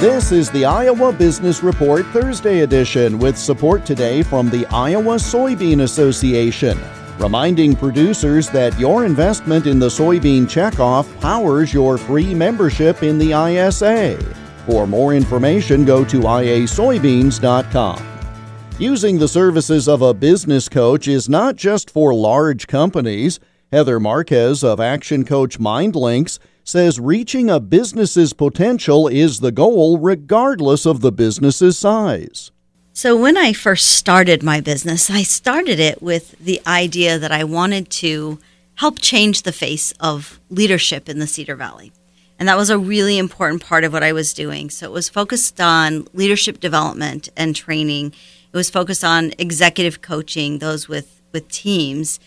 This is the Iowa Business Report Thursday edition with support today from the Iowa Soybean Association, reminding producers that your investment in the soybean checkoff powers your free membership in the ISA. For more information, go to iasoybeans.com. Using the services of a business coach is not just for large companies. Heather Marquez of Action Coach MindLinks says reaching a business's potential is the goal regardless of the business's size. So, when I first started my business, I started it with the idea that I wanted to help change the face of leadership in the Cedar Valley. And that was a really important part of what I was doing. So, it was focused on leadership development and training, it was focused on executive coaching, those with, with teams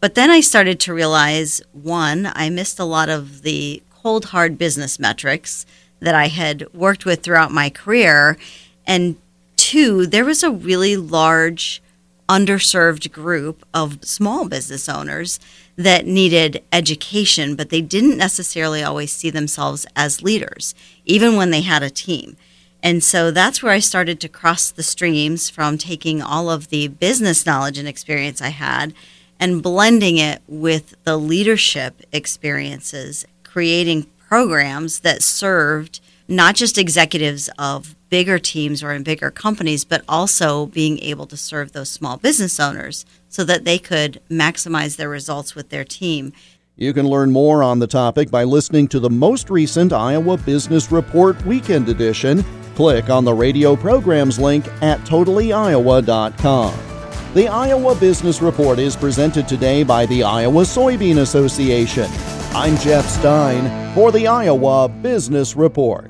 but then I started to realize one, I missed a lot of the cold, hard business metrics that I had worked with throughout my career. And two, there was a really large, underserved group of small business owners that needed education, but they didn't necessarily always see themselves as leaders, even when they had a team. And so that's where I started to cross the streams from taking all of the business knowledge and experience I had and blending it with the leadership experiences, creating programs that served not just executives of bigger teams or in bigger companies, but also being able to serve those small business owners so that they could maximize their results with their team. You can learn more on the topic by listening to the most recent Iowa Business Report Weekend Edition. Click on the radio programs link at totallyiowa.com. The Iowa Business Report is presented today by the Iowa Soybean Association. I'm Jeff Stein for the Iowa Business Report.